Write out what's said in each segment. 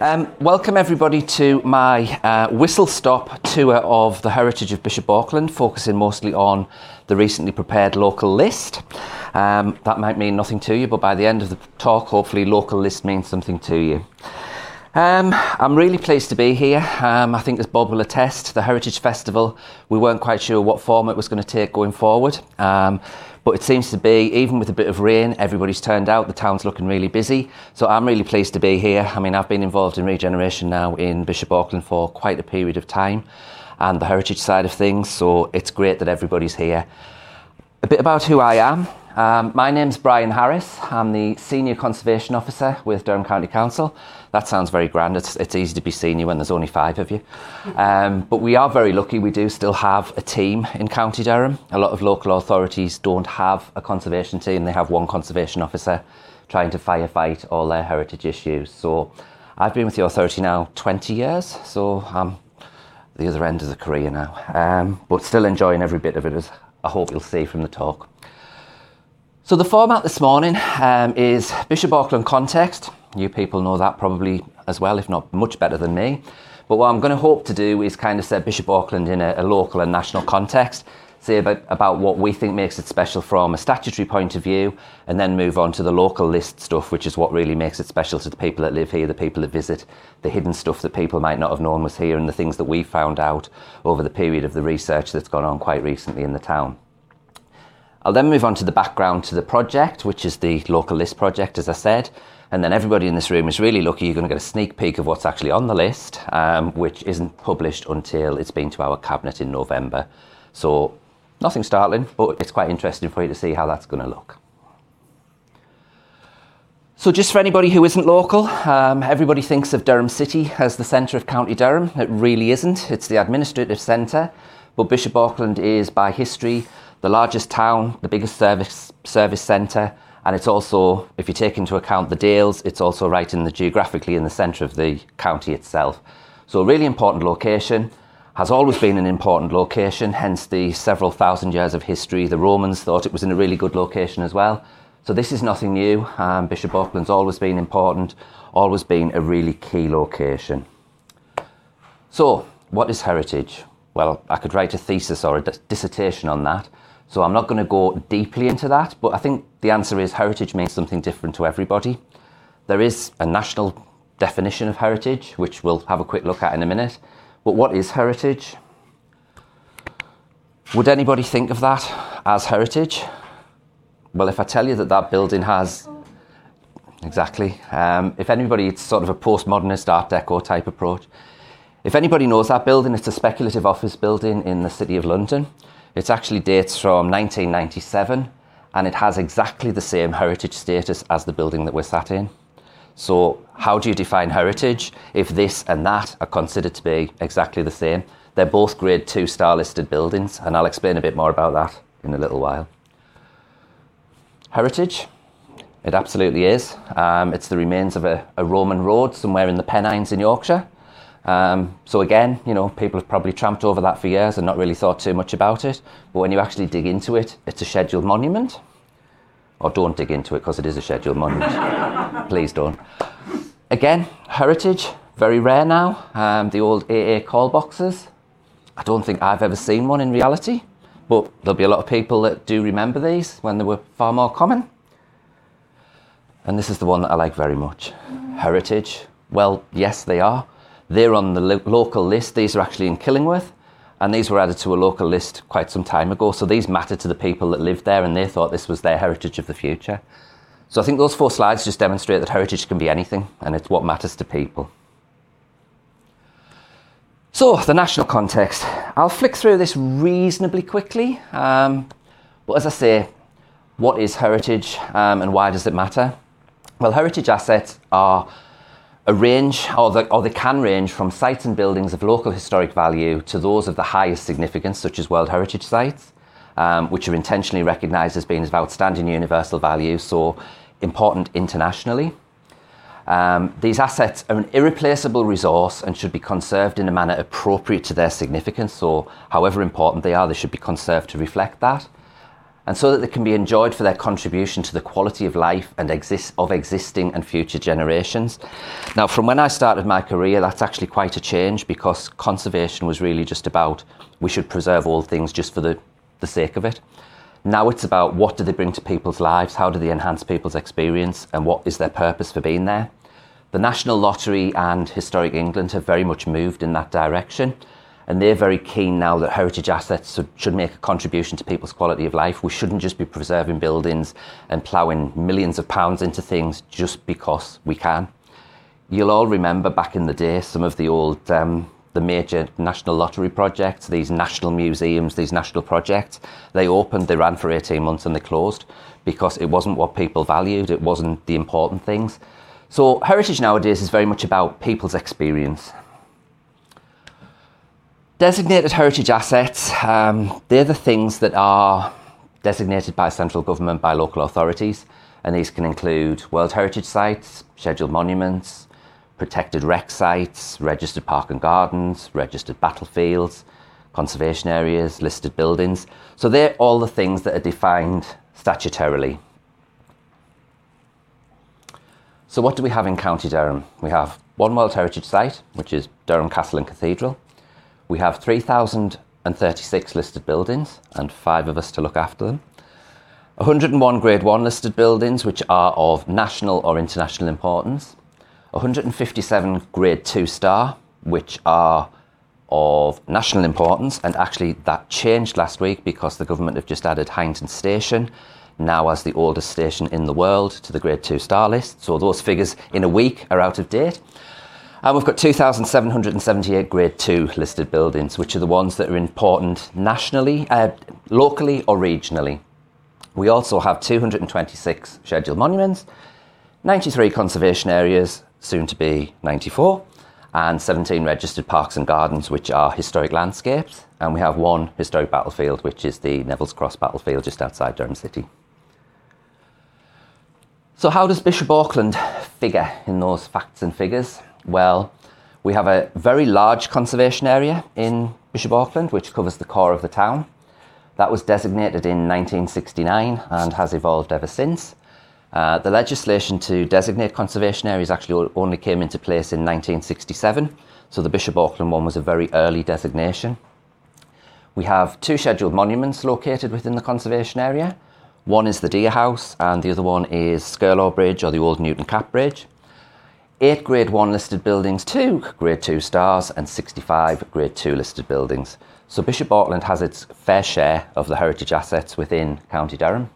Um, welcome everybody to my uh, whistle stop tour of the heritage of Bishop Auckland, focusing mostly on the recently prepared local list. Um, that might mean nothing to you, but by the end of the talk, hopefully, local list means something to you. Um, I'm really pleased to be here. Um, I think, as Bob will attest, the Heritage Festival, we weren't quite sure what form it was going to take going forward. Um, but it seems to be, even with a bit of rain, everybody's turned out. The town's looking really busy. So I'm really pleased to be here. I mean, I've been involved in regeneration now in Bishop Auckland for quite a period of time and the heritage side of things. So it's great that everybody's here. A bit about who I am. Um, my name's Bryan Harris. I'm the Senior Conservation Officer with Durham County Council. That sounds very grand. It's, it's easy to be senior when there's only five of you. Um, but we are very lucky. We do still have a team in County Durham. A lot of local authorities don't have a conservation team, they have one conservation officer trying to firefight all their heritage issues. So I've been with the authority now 20 years, so I'm the other end of the career now. Um, but still enjoying every bit of it, as I hope you'll see from the talk. So the format this morning um, is Bishop Auckland context. You people know that probably as well, if not much better than me. But what I'm going to hope to do is kind of set Bishop Auckland in a, a local and national context, say about, about what we think makes it special from a statutory point of view, and then move on to the local list stuff, which is what really makes it special to the people that live here, the people that visit, the hidden stuff that people might not have known was here, and the things that we found out over the period of the research that's gone on quite recently in the town. I'll then move on to the background to the project, which is the local list project, as I said. And then everybody in this room is really lucky you're going to get a sneak peek of what's actually on the list, um, which isn't published until it's been to our cabinet in November. So nothing startling, but it's quite interesting for you to see how that's going to look. So, just for anybody who isn't local, um, everybody thinks of Durham City as the centre of County Durham. It really isn't. It's the administrative centre, but Bishop Auckland is, by history, the largest town, the biggest service service centre, and it's also, if you take into account the Dales, it's also right in the geographically in the centre of the county itself. So a really important location, has always been an important location, hence the several thousand years of history. The Romans thought it was in a really good location as well. So this is nothing new. Um, Bishop Auckland's always been important, always been a really key location. So, what is heritage? Well, I could write a thesis or a dissertation on that. So I'm not going to go deeply into that, but I think the answer is heritage means something different to everybody. There is a national definition of heritage, which we'll have a quick look at in a minute. But what is heritage? Would anybody think of that as heritage? Well, if I tell you that that building has exactly, um, if anybody, it's sort of a postmodernist Art Deco type approach. If anybody knows that building, it's a speculative office building in the City of London. It actually dates from 1997 and it has exactly the same heritage status as the building that we're sat in. So, how do you define heritage if this and that are considered to be exactly the same? They're both grade 2 star listed buildings, and I'll explain a bit more about that in a little while. Heritage, it absolutely is. Um, it's the remains of a, a Roman road somewhere in the Pennines in Yorkshire. Um, so again, you know, people have probably tramped over that for years and not really thought too much about it. But when you actually dig into it, it's a scheduled monument. Or don't dig into it because it is a scheduled monument. Please don't. Again, heritage, very rare now. Um, the old AA call boxes. I don't think I've ever seen one in reality, but there'll be a lot of people that do remember these when they were far more common. And this is the one that I like very much. Heritage. Well, yes, they are they're on the lo- local list. These are actually in Killingworth, and these were added to a local list quite some time ago. So these matter to the people that lived there, and they thought this was their heritage of the future. So I think those four slides just demonstrate that heritage can be anything, and it's what matters to people. So, the national context. I'll flick through this reasonably quickly. Um, but as I say, what is heritage um, and why does it matter? Well, heritage assets are a range, or, or they can range from sites and buildings of local historic value to those of the highest significance, such as World Heritage Sites, um, which are intentionally recognised as being of outstanding universal value, so important internationally. Um, these assets are an irreplaceable resource and should be conserved in a manner appropriate to their significance. So, however important they are, they should be conserved to reflect that. And so that they can be enjoyed for their contribution to the quality of life and exist of existing and future generations. Now, from when I started my career, that's actually quite a change because conservation was really just about we should preserve all things just for the, the sake of it. Now it's about what do they bring to people's lives, how do they enhance people's experience, and what is their purpose for being there. The National Lottery and Historic England have very much moved in that direction and they're very keen now that heritage assets should, should, make a contribution to people's quality of life. We shouldn't just be preserving buildings and ploughing millions of pounds into things just because we can. You'll all remember back in the day some of the old, um, the major national lottery projects, these national museums, these national projects. They opened, they ran for 18 months and they closed because it wasn't what people valued, it wasn't the important things. So, heritage nowadays is very much about people's experience. Designated heritage assets, um, they're the things that are designated by central government, by local authorities, and these can include World Heritage Sites, scheduled monuments, protected wreck sites, registered park and gardens, registered battlefields, conservation areas, listed buildings. So they're all the things that are defined statutorily. So what do we have in County Durham? We have one World Heritage Site, which is Durham Castle and Cathedral. We have 3,036 listed buildings and five of us to look after them. 101 Grade 1 listed buildings, which are of national or international importance. 157 Grade 2 star, which are of national importance, and actually that changed last week because the government have just added Heighington Station now as the oldest station in the world to the Grade 2 star list. So those figures in a week are out of date. And we've got 2,778 Grade 2 listed buildings, which are the ones that are important nationally, uh, locally, or regionally. We also have 226 scheduled monuments, 93 conservation areas, soon to be 94, and 17 registered parks and gardens, which are historic landscapes. And we have one historic battlefield, which is the Neville's Cross battlefield just outside Durham City. So, how does Bishop Auckland figure in those facts and figures? Well, we have a very large conservation area in Bishop Auckland, which covers the core of the town. That was designated in 1969 and has evolved ever since. Uh, the legislation to designate conservation areas actually only came into place in 1967, so the Bishop Auckland one was a very early designation. We have two scheduled monuments located within the conservation area. One is the Deer House, and the other one is Skirlaw Bridge or the Old Newton Cap Bridge eight grade one listed buildings, two grade two stars, and 65 grade two listed buildings. So Bishop Auckland has its fair share of the heritage assets within County Durham.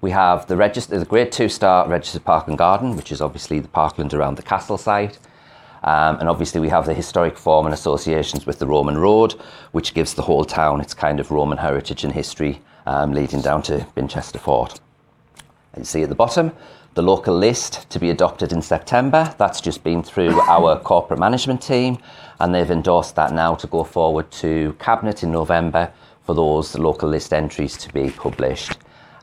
We have the, register, the grade two star registered park and garden, which is obviously the parkland around the castle site. Um, and obviously, we have the historic form and associations with the Roman Road, which gives the whole town its kind of Roman heritage and history, um, leading down to Binchester Fort. And you see at the bottom, the local list to be adopted in September. That's just been through our corporate management team, and they've endorsed that now to go forward to Cabinet in November for those local list entries to be published.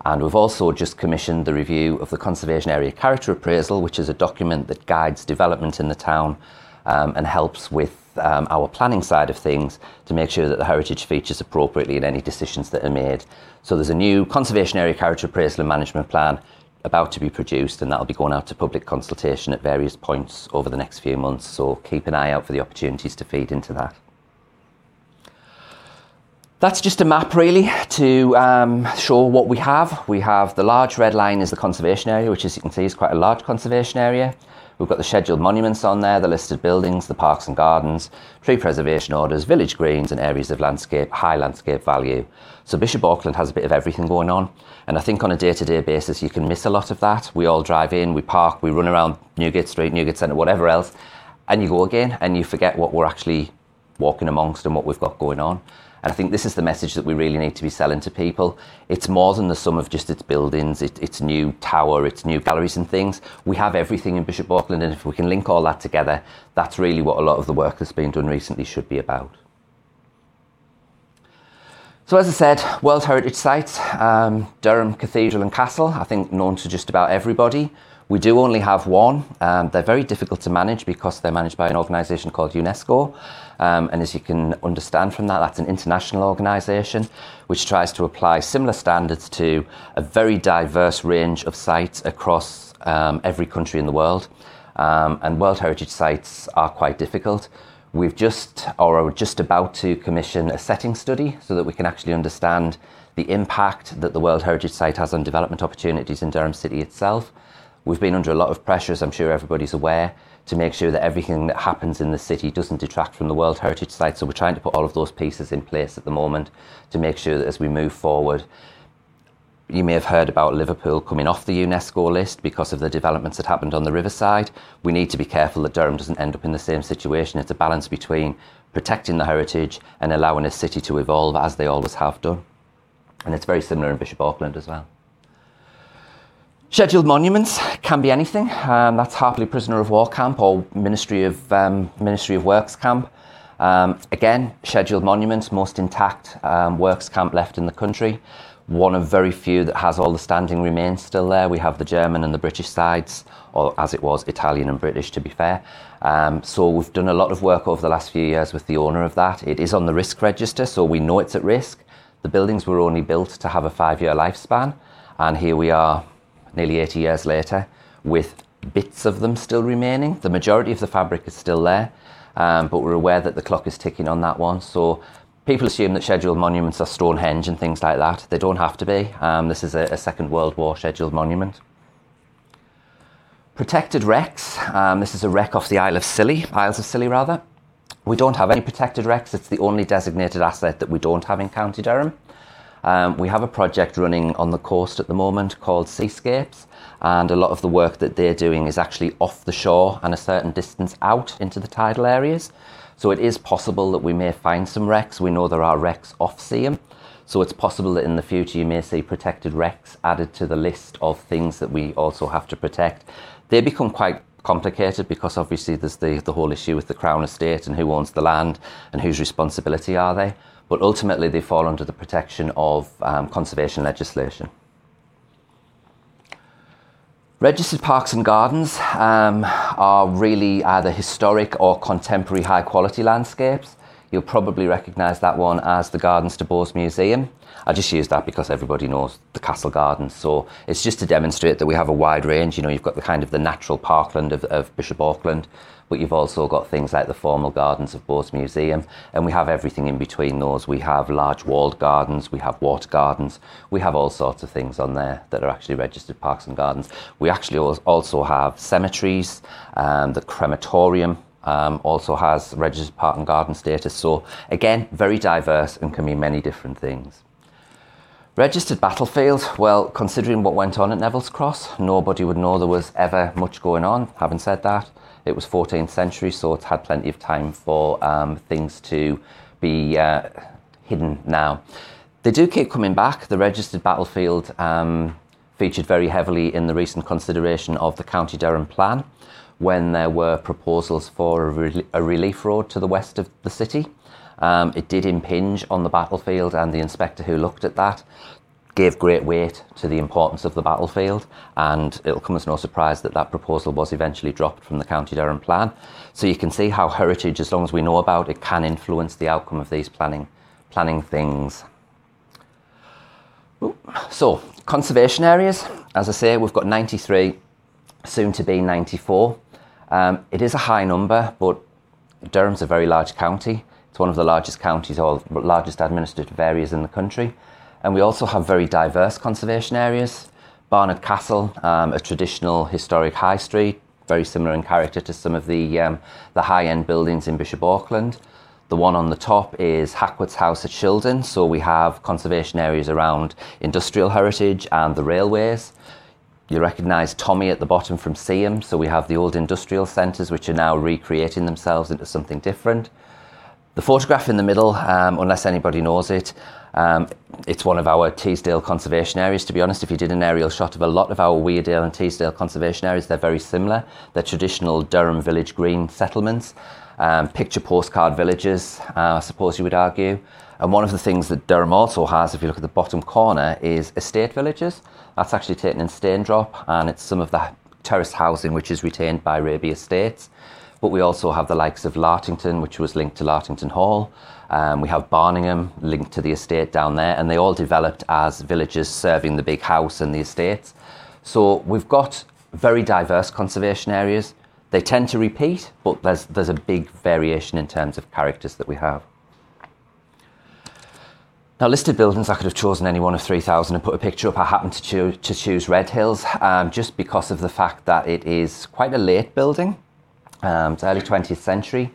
And we've also just commissioned the review of the Conservation Area Character Appraisal, which is a document that guides development in the town um, and helps with um, our planning side of things to make sure that the heritage features appropriately in any decisions that are made. So there's a new Conservation Area Character Appraisal and Management Plan about to be produced, and that'll be going out to public consultation at various points over the next few months. So keep an eye out for the opportunities to feed into that. That's just a map really to um, show what we have. We have the large red line is the conservation area, which as you can see is quite a large conservation area. We've got the scheduled monuments on there, the listed buildings, the parks and gardens, tree preservation orders, village greens, and areas of landscape, high landscape value. So Bishop Auckland has a bit of everything going on. And I think on a day to day basis, you can miss a lot of that. We all drive in, we park, we run around Newgate Street, Newgate Centre, whatever else, and you go again and you forget what we're actually walking amongst and what we've got going on. And I think this is the message that we really need to be selling to people. It's more than the sum of just its buildings, it, its new tower, its new galleries and things. We have everything in Bishop Auckland, and if we can link all that together, that's really what a lot of the work that's been done recently should be about. So, as I said, World Heritage Sites, um, Durham Cathedral and Castle, I think known to just about everybody. We do only have one. Um, they're very difficult to manage because they're managed by an organisation called UNESCO. Um, and as you can understand from that, that's an international organisation which tries to apply similar standards to a very diverse range of sites across um, every country in the world. Um, and World Heritage sites are quite difficult. We've just, or are just about to commission a setting study so that we can actually understand the impact that the World Heritage Site has on development opportunities in Durham City itself We've been under a lot of pressure, as I'm sure everybody's aware, to make sure that everything that happens in the city doesn't detract from the World Heritage Site. So we're trying to put all of those pieces in place at the moment to make sure that as we move forward, you may have heard about Liverpool coming off the UNESCO list because of the developments that happened on the riverside. We need to be careful that Durham doesn't end up in the same situation. It's a balance between protecting the heritage and allowing a city to evolve as they always have done. And it's very similar in Bishop Auckland as well. Scheduled monuments can be anything. Um, that's Harperley Prisoner of War Camp or Ministry of um, Ministry of Works Camp. Um, again, scheduled monuments, most intact um, works camp left in the country. One of very few that has all the standing remains still there. We have the German and the British sides, or as it was, Italian and British, to be fair. Um, so we've done a lot of work over the last few years with the owner of that. It is on the risk register, so we know it's at risk. The buildings were only built to have a five-year lifespan, and here we are nearly 80 years later, with bits of them still remaining. The majority of the fabric is still there, um, but we're aware that the clock is ticking on that one. So people assume that scheduled monuments are Stonehenge and things like that. They don't have to be. Um, this is a, a, Second World War scheduled monument. Protected wrecks. Um, this is a wreck off the Isle of Scilly, Isles of Scilly rather. We don't have any protected wrecks. It's the only designated asset that we don't have in County Durham. Um, we have a project running on the coast at the moment called Seascapes, and a lot of the work that they're doing is actually off the shore and a certain distance out into the tidal areas. So it is possible that we may find some wrecks. We know there are wrecks off Seaham. So it's possible that in the future you may see protected wrecks added to the list of things that we also have to protect. They become quite complicated because obviously there's the, the whole issue with the Crown Estate and who owns the land and whose responsibility are they but ultimately they fall under the protection of um, conservation legislation. Registered parks and gardens um, are really either historic or contemporary high quality landscapes. You'll probably recognise that one as the Gardens to Bowes Museum. I just use that because everybody knows the Castle Gardens. So it's just to demonstrate that we have a wide range. You know, you've got the kind of the natural parkland of, of Bishop Auckland, but you've also got things like the formal gardens of Bowes Museum, and we have everything in between those. We have large walled gardens, we have water gardens, we have all sorts of things on there that are actually registered parks and gardens. We actually also have cemeteries, um, the crematorium um, also has registered park and garden status. So again, very diverse and can mean many different things. Registered battlefield, well, considering what went on at Neville's Cross, nobody would know there was ever much going on. Having said that, it was 14th century, so it's had plenty of time for um, things to be uh, hidden now. They do keep coming back. The registered battlefield um, featured very heavily in the recent consideration of the County Durham plan when there were proposals for a, re- a relief road to the west of the city. Um, it did impinge on the battlefield, and the inspector who looked at that gave great weight to the importance of the battlefield, and it'll come as no surprise that that proposal was eventually dropped from the County Durham plan. So you can see how heritage, as long as we know about it, can influence the outcome of these planning planning things. So conservation areas, as I say, we've got 93, soon to be 94. Um, it is a high number, but Durham's a very large county. It's one of the largest counties or largest administrative areas in the country. And we also have very diverse conservation areas. Barnard Castle, um, a traditional historic high street, very similar in character to some of the, um, the high end buildings in Bishop Auckland. The one on the top is Hackworth's House at Shildon, so we have conservation areas around industrial heritage and the railways. You recognise Tommy at the bottom from Seaham, so we have the old industrial centres which are now recreating themselves into something different. The photograph in the middle, um, unless anybody knows it, um, it's one of our Teesdale conservation areas. To be honest, if you did an aerial shot of a lot of our Weardale and Teesdale conservation areas, they're very similar. They're traditional Durham village green settlements, um, picture postcard villages, uh, I suppose you would argue. And one of the things that Durham also has, if you look at the bottom corner, is estate villages. That's actually taken in Staindrop, and it's some of the terraced housing, which is retained by Raby Estates. But we also have the likes of Lartington, which was linked to Lartington Hall. Um, we have Barningham linked to the estate down there, and they all developed as villages serving the big house and the estates. So we've got very diverse conservation areas. They tend to repeat, but there's, there's a big variation in terms of characters that we have. Now, listed buildings, I could have chosen any one of 3,000 and put a picture up. I happened to, choose to choose Redhills um, just because of the fact that it is quite a late building. Um, it's early 20th century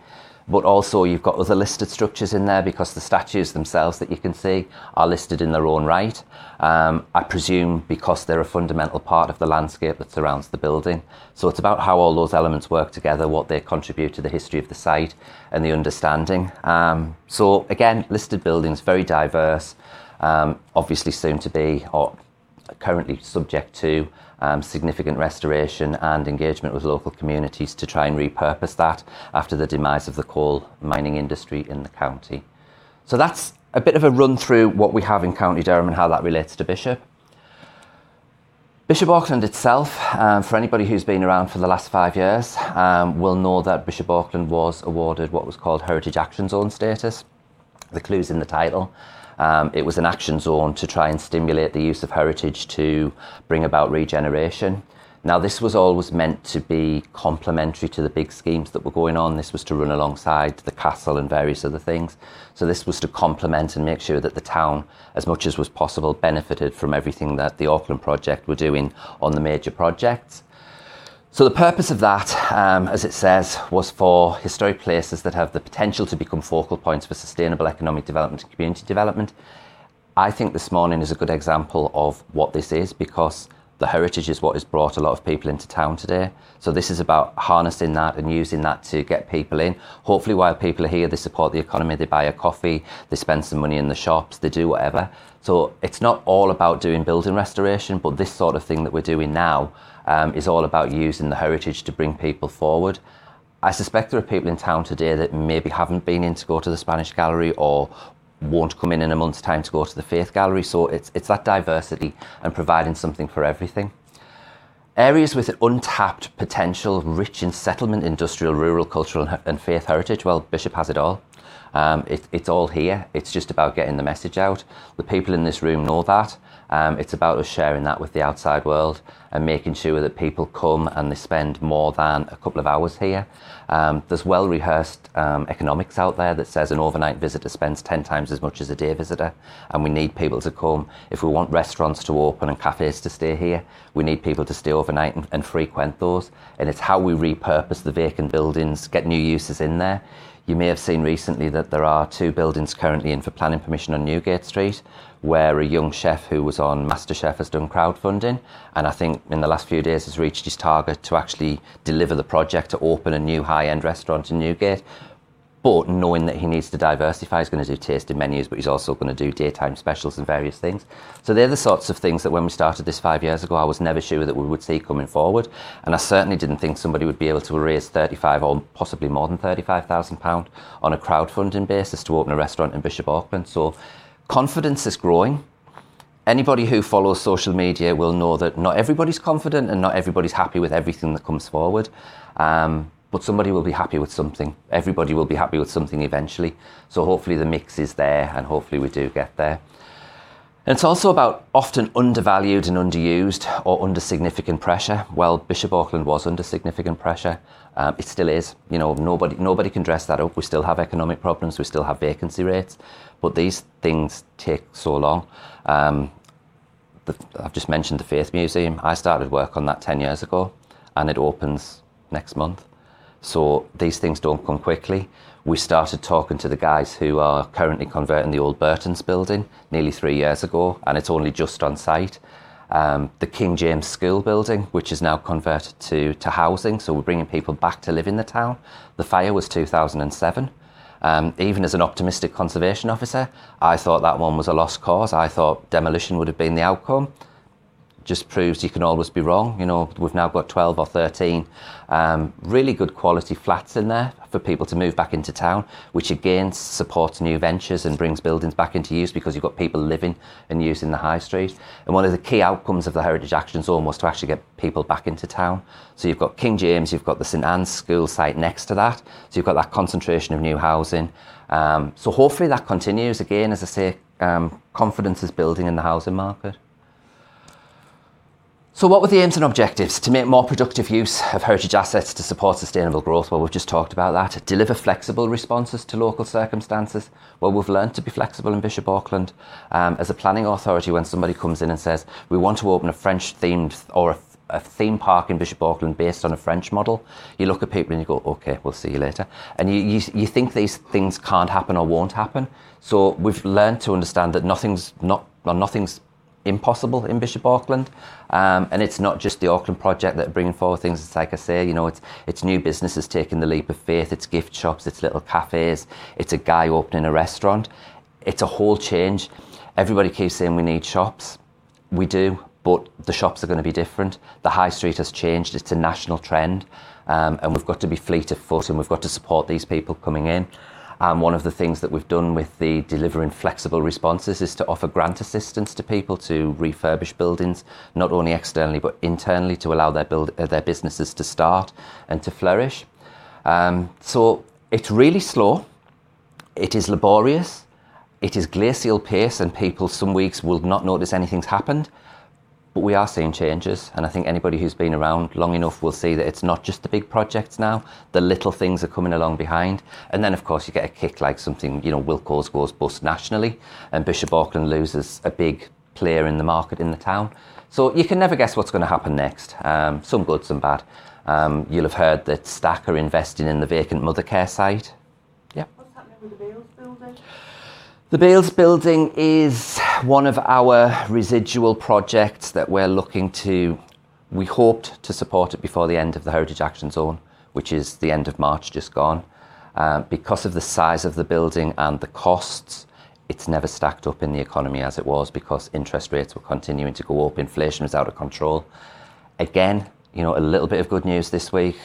but also you've got other listed structures in there because the statues themselves that you can see are listed in their own right. Um, I presume because they're a fundamental part of the landscape that surrounds the building. So it's about how all those elements work together, what they contribute to the history of the site and the understanding. Um, so again, listed buildings, very diverse, um, obviously soon to be or currently subject to um, significant restoration and engagement with local communities to try and repurpose that after the demise of the coal mining industry in the county. So that's a bit of a run through what we have in County Durham and how that relates to Bishop. Bishop Auckland itself, um, for anybody who's been around for the last five years, um, will know that Bishop Auckland was awarded what was called Heritage Action Zone status. The clue's in the title. Um, it was an action zone to try and stimulate the use of heritage to bring about regeneration. Now, this was always meant to be complementary to the big schemes that were going on. This was to run alongside the castle and various other things. So, this was to complement and make sure that the town, as much as was possible, benefited from everything that the Auckland project were doing on the major projects. So, the purpose of that, um, as it says, was for historic places that have the potential to become focal points for sustainable economic development and community development. I think this morning is a good example of what this is because the heritage is what has brought a lot of people into town today. So this is about harnessing that and using that to get people in. Hopefully, while people are here, they support the economy, they buy a coffee, they spend some money in the shops, they do whatever. So it's not all about doing building restoration, but this sort of thing that we're doing now um, is all about using the heritage to bring people forward. I suspect there are people in town today that maybe haven't been in to go to the Spanish Gallery or won't come in in a month's time to go to the Faith Gallery. So it's, it's that diversity and providing something for everything. Areas with untapped potential, rich in settlement, industrial, rural, cultural, and faith heritage. Well, Bishop has it all. Um, it, it's all here. It's just about getting the message out. The people in this room know that. Um, it's about us sharing that with the outside world and making sure that people come and they spend more than a couple of hours here. Um, there's well rehearsed um, economics out there that says an overnight visitor spends 10 times as much as a day visitor, and we need people to come. If we want restaurants to open and cafes to stay here, we need people to stay overnight and, and frequent those. And it's how we repurpose the vacant buildings, get new uses in there. You may have seen recently that there are two buildings currently in for planning permission on Newgate Street, where a young chef who was on MasterChef has done crowdfunding, and I think in the last few days has reached his target to actually deliver the project to open a new high-end restaurant in Newgate. But knowing that he needs to diversify, he's going to do tasting menus, but he's also going to do daytime specials and various things. So they're the sorts of things that when we started this five years ago, I was never sure that we would see coming forward. And I certainly didn't think somebody would be able to raise 35 or possibly more than £35,000 on a crowdfunding basis to open a restaurant in Bishop Auckland. So confidence is growing. Anybody who follows social media will know that not everybody's confident and not everybody's happy with everything that comes forward. Um, but somebody will be happy with something. Everybody will be happy with something eventually. So hopefully the mix is there and hopefully we do get there. And it's also about often undervalued and underused or under significant pressure. Well, Bishop Auckland was under significant pressure. Um, it still is. You know, nobody nobody can dress that up. We still have economic problems. We still have vacancy rates. But these things take so long. Um, the, I've just mentioned the Faith Museum. I started work on that 10 years ago and it opens next month. So these things don't come quickly. We started talking to the guys who are currently converting the old Burton's building nearly three years ago, and it's only just on site. Um, the King James School building, which is now converted to, to housing, so we're bringing people back to live in the town. The fire was 2007. Um, even as an optimistic conservation officer, I thought that one was a lost cause. I thought demolition would have been the outcome just proves you can always be wrong. You know, we've now got 12 or 13 um, really good quality flats in there for people to move back into town, which again supports new ventures and brings buildings back into use because you've got people living and using the high street. And one of the key outcomes of the Heritage Action Zone was to actually get people back into town. So you've got King James, you've got the St Anne's School site next to that. So you've got that concentration of new housing. Um, so hopefully that continues. Again, as I say, um, confidence is building in the housing market. So, what were the aims and objectives? To make more productive use of heritage assets to support sustainable growth. Well, we've just talked about that. Deliver flexible responses to local circumstances. Well, we've learned to be flexible in Bishop Auckland. Um, as a planning authority, when somebody comes in and says, we want to open a French themed or a, a theme park in Bishop Auckland based on a French model, you look at people and you go, okay, we'll see you later. And you, you, you think these things can't happen or won't happen. So, we've learned to understand that nothing's not, nothing's impossible in Bishop Auckland. Um, and it's not just the Auckland project that are bringing forward things. It's like I say, you know, it's it's new businesses taking the leap of faith. It's gift shops. It's little cafes. It's a guy opening a restaurant. It's a whole change. Everybody keeps saying we need shops. We do, but the shops are going to be different. The high street has changed. It's a national trend, um, and we've got to be fleet of foot, and we've got to support these people coming in. And one of the things that we've done with the delivering flexible responses is to offer grant assistance to people to refurbish buildings, not only externally but internally, to allow their build, uh, their businesses to start and to flourish. Um, so it's really slow. It is laborious. It is glacial pace, and people some weeks will not notice anything's happened. But we are seeing changes, and I think anybody who's been around long enough will see that it's not just the big projects now, the little things are coming along behind. And then, of course, you get a kick like something, you know, Wilko's goes bust nationally, and Bishop Auckland loses a big player in the market in the town. So you can never guess what's going to happen next, um, some good, some bad. Um, you'll have heard that Stack are investing in the vacant Mothercare site. Yeah. What's happening with the Beales building? The Beales building is one of our residual projects that we're looking to. We hoped to support it before the end of the Heritage Action Zone, which is the end of March just gone. Um, because of the size of the building and the costs, it's never stacked up in the economy as it was because interest rates were continuing to go up, inflation was out of control. Again, you know, a little bit of good news this week,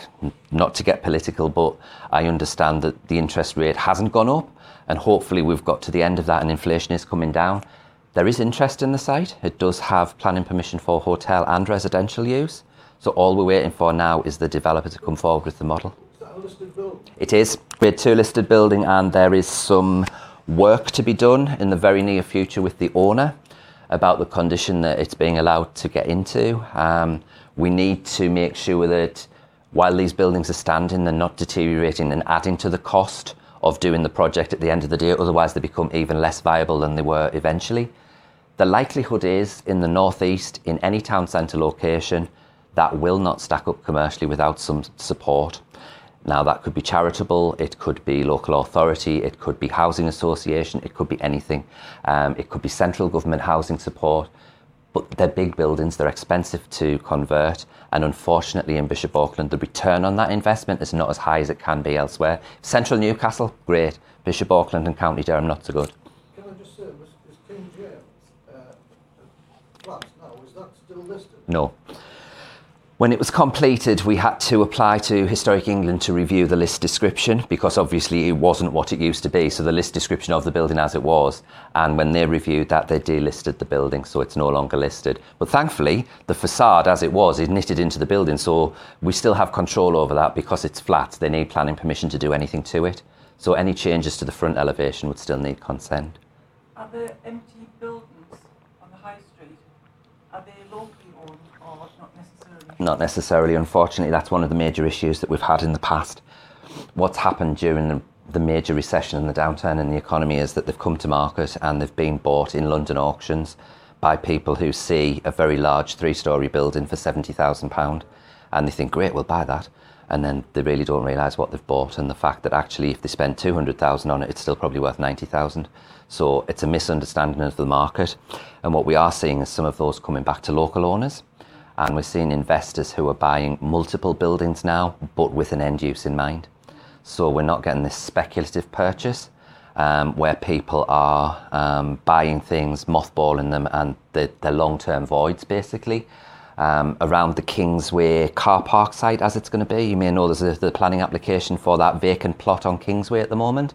not to get political, but I understand that the interest rate hasn't gone up and hopefully we've got to the end of that and inflation is coming down. There is interest in the site. It does have planning permission for hotel and residential use. So all we're waiting for now is the developer to come forward with the model. Is that a listed building? It is. We had two listed building and there is some work to be done in the very near future with the owner about the condition that it's being allowed to get into. Um, we need to make sure that while these buildings are standing, they're not deteriorating and adding to the cost of doing the project at the end of the day, otherwise, they become even less viable than they were eventually. The likelihood is in the northeast, in any town centre location, that will not stack up commercially without some support. Now, that could be charitable, it could be local authority, it could be housing association, it could be anything. Um, it could be central government housing support but they're big buildings, they're expensive to convert, and unfortunately in Bishop Auckland, the return on that investment is not as high as it can be elsewhere. Central Newcastle, great. Bishop Auckland and County Durham, not so good. Can I just say, was, was King James uh, flat now, is that still listed? No. When it was completed, we had to apply to Historic England to review the list description because obviously it wasn't what it used to be. So the list description of the building as it was, and when they reviewed that, they delisted the building, so it's no longer listed. But thankfully, the facade as it was is knitted into the building, so we still have control over that because it's flat. They need planning permission to do anything to it. So any changes to the front elevation would still need consent. Are there empty buildings on the high street? Are they locally owned or not necessarily? Not necessarily. Unfortunately, that's one of the major issues that we've had in the past. What's happened during the, the major recession and the downturn in the economy is that they've come to market and they've been bought in London auctions by people who see a very large three story building for £70,000 and they think, great, we'll buy that. And then they really don't realise what they've bought and the fact that actually, if they spend 200,000 on it, it's still probably worth 90,000. So it's a misunderstanding of the market. And what we are seeing is some of those coming back to local owners. And we're seeing investors who are buying multiple buildings now, but with an end use in mind. So we're not getting this speculative purchase. um, where people are um, buying things, mothballing them, and they're long term voids basically. Um, around the Kingsway car park site, as it's going to be. You may know there's a, the planning application for that vacant plot on Kingsway at the moment.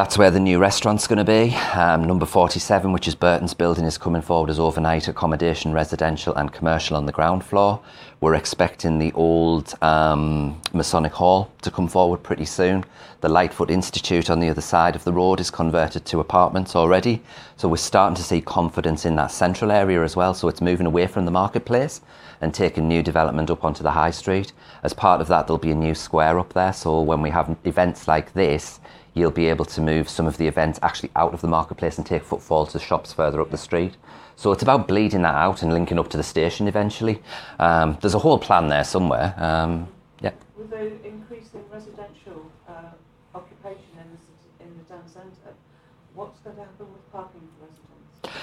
That's where the new restaurant's going to be. Um, number 47, which is Burton's building, is coming forward as overnight accommodation, residential and commercial on the ground floor. We're expecting the old um, Masonic Hall to come forward pretty soon. The Lightfoot Institute on the other side of the road is converted to apartments already. So we're starting to see confidence in that central area as well. So it's moving away from the marketplace and taking new development up onto the high street. As part of that, there'll be a new square up there. So when we have events like this, you'll be able to move some of the events actually out of the marketplace and take footfall to shops further up the street. So it's about bleeding that out and linking up to the station eventually. Um, there's a whole plan there somewhere. Um, yeah. With the increase in residential uh, occupation in the, city, in the town centre, what's going to happen with parking for residents?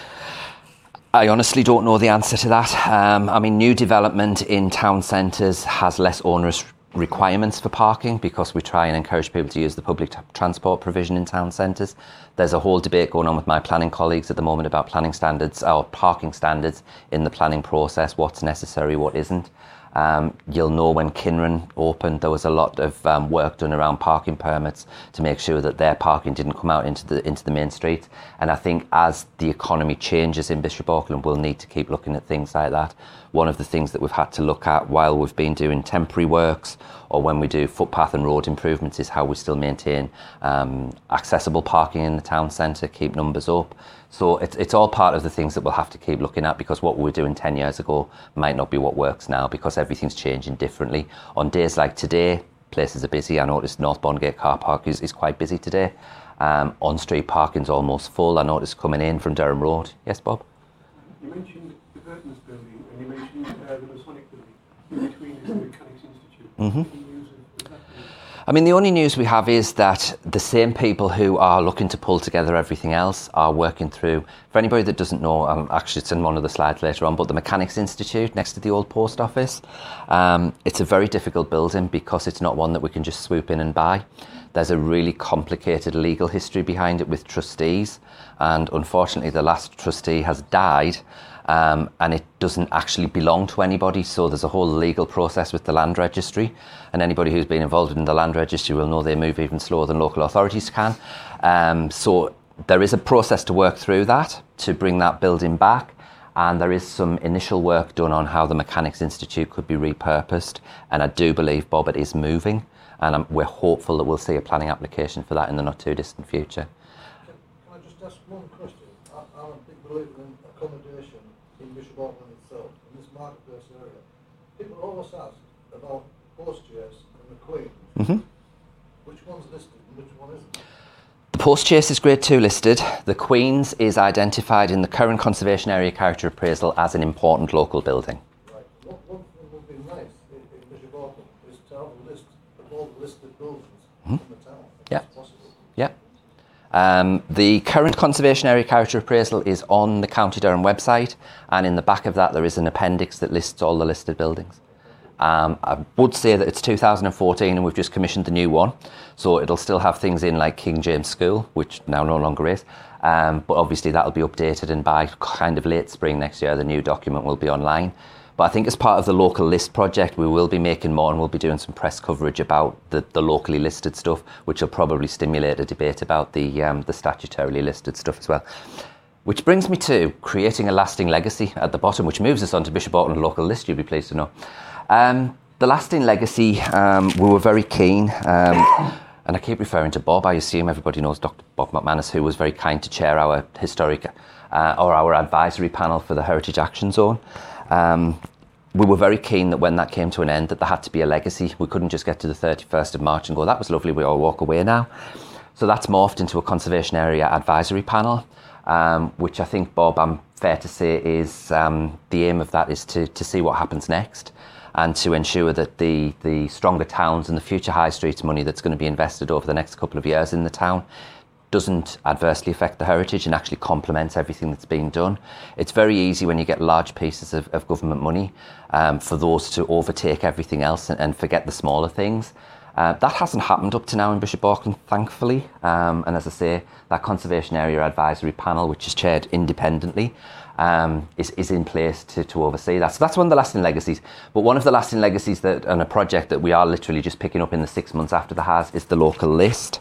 I honestly don't know the answer to that. Um, I mean, new development in town centres has less onerous requirements for parking because we try and encourage people to use the public t- transport provision in town centres. There's a whole debate going on with my planning colleagues at the moment about planning standards or parking standards in the planning process, what's necessary, what isn't. Um, you'll know when Kynren opened, there was a lot of um, work done around parking permits to make sure that their parking didn't come out into the into the main street. And I think as the economy changes in Bishop Auckland, we'll need to keep looking at things like that. One of the things that we've had to look at while we've been doing temporary works or when we do footpath and road improvements is how we still maintain um, accessible parking in the town centre, keep numbers up. So it's, it's all part of the things that we'll have to keep looking at because what we were doing 10 years ago might not be what works now because everything's changing differently. On days like today, places are busy. I noticed North Bondgate car park is, is quite busy today. Um, on street parking's almost full. I noticed coming in from Durham Road. Yes, Bob? You mentioned the Burton's building and you mentioned uh, the Masonic building. In between is the Mechanics Institute. Mhm. Any news of- of that? I mean, the only news we have is that the same people who are looking to pull together everything else are working through. For anybody that doesn't know, um, actually, it's in one of the slides later on, but the Mechanics Institute next to the old post office. Um, it's a very difficult building because it's not one that we can just swoop in and buy. There's a really complicated legal history behind it with trustees, and unfortunately, the last trustee has died. Um, and it doesn't actually belong to anybody. So there's a whole legal process with the land registry, and anybody who's been involved in the land registry will know they move even slower than local authorities can. Um, so there is a process to work through that to bring that building back. And there is some initial work done on how the Mechanics Institute could be repurposed. And I do believe, Bob, it is moving. And um, we're hopeful that we'll see a planning application for that in the not too distant future. Can I just ask one question? I, I'm a big believer in accommodation in Bishop Auckland itself, in this marketplace area. People always ask about Postchaise and the Queen. Mm-hmm. Which one's listed and which one isn't? The Postchaise is Grade 2 listed. The Queen's is identified in the current conservation area character appraisal as an important local building. Right. One, one would be nice in, in Bishop Auckland is to have a list of all the listed buildings in the town, Yeah. Yeah. Um, the current conservation area character appraisal is on the County Durham website, and in the back of that, there is an appendix that lists all the listed buildings. Um, I would say that it's 2014 and we've just commissioned the new one, so it'll still have things in like King James School, which now no longer is. Um, but obviously, that'll be updated, and by kind of late spring next year, the new document will be online. But I think as part of the local list project, we will be making more and we'll be doing some press coverage about the, the locally listed stuff, which will probably stimulate a debate about the, um, the statutorily listed stuff as well. Which brings me to creating a lasting legacy at the bottom, which moves us on to Bishop Auckland local list, you'll be pleased to know. Um, the lasting legacy, um, we were very keen, um, and I keep referring to Bob. I assume everybody knows Dr. Bob McManus, who was very kind to chair our historic uh, or our advisory panel for the Heritage Action Zone. Um, we were very keen that when that came to an end, that there had to be a legacy. We couldn't just get to the 31st of March and go, that was lovely, we all walk away now. So that's morphed into a conservation area advisory panel, um, which I think, Bob, I'm fair to say is um, the aim of that is to, to see what happens next and to ensure that the, the stronger towns and the future high streets money that's going to be invested over the next couple of years in the town doesn't adversely affect the heritage and actually complements everything that's being done. It's very easy when you get large pieces of, of government money um, for those to overtake everything else and, and forget the smaller things. Uh, that hasn't happened up to now in Bishop Auckland, thankfully. Um, and as I say, that Conservation Area Advisory Panel, which is chaired independently, um, is, is in place to, to oversee that. So that's one of the lasting legacies. But one of the lasting legacies that, and a project that we are literally just picking up in the six months after the HAZ is the local list.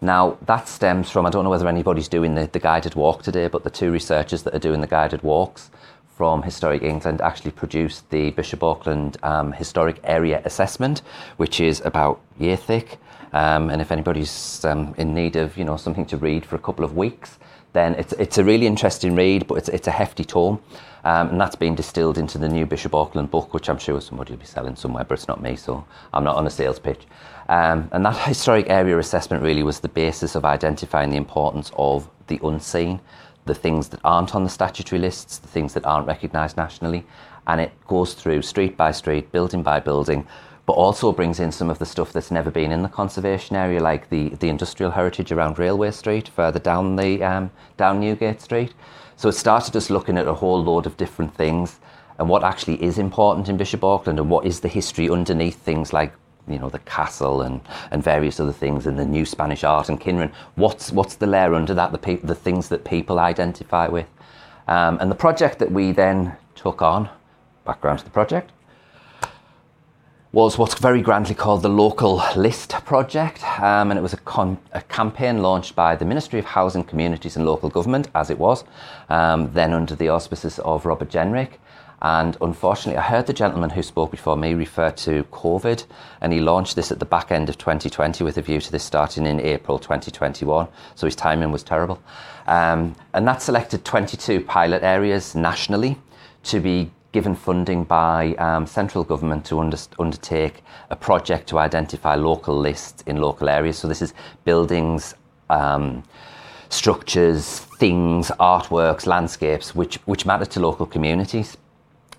Now, that stems from, I don't know whether anybody's doing the, the guided walk today, but the two researchers that are doing the guided walks from Historic England actually produced the Bishop Auckland um, Historic Area Assessment, which is about year thick. Um, and if anybody's um, in need of you know something to read for a couple of weeks, then it's, it's a really interesting read, but it's, it's a hefty tome. Um, and that's been distilled into the new Bishop Auckland book, which I'm sure somebody will be selling somewhere, but it's not me, so I'm not on a sales pitch. Um, and that historic area assessment really was the basis of identifying the importance of the unseen the things that aren't on the statutory lists, the things that aren't recognised nationally, and it goes through street by street, building by building, but also brings in some of the stuff that's never been in the conservation area, like the, the industrial heritage around Railway Street, further down the um, down Newgate Street. So it started us looking at a whole load of different things and what actually is important in Bishop Auckland and what is the history underneath things like you know the castle and, and various other things and the new Spanish art and Kynren. What's what's the layer under that? The pe- the things that people identify with, um, and the project that we then took on. Background to the project was what's very grandly called the Local List Project, um, and it was a, con- a, campaign launched by the Ministry of Housing, Communities and Local Government, as it was, um, then under the auspices of Robert Jenrick. And unfortunately, I heard the gentleman who spoke before me refer to COVID, and he launched this at the back end of 2020 with a view to this starting in April 2021. So his timing was terrible. Um, and that selected 22 pilot areas nationally to be given funding by um, central government to under- undertake a project to identify local lists in local areas. So this is buildings. Um, structures, things, artworks, landscapes, which, which matter to local communities.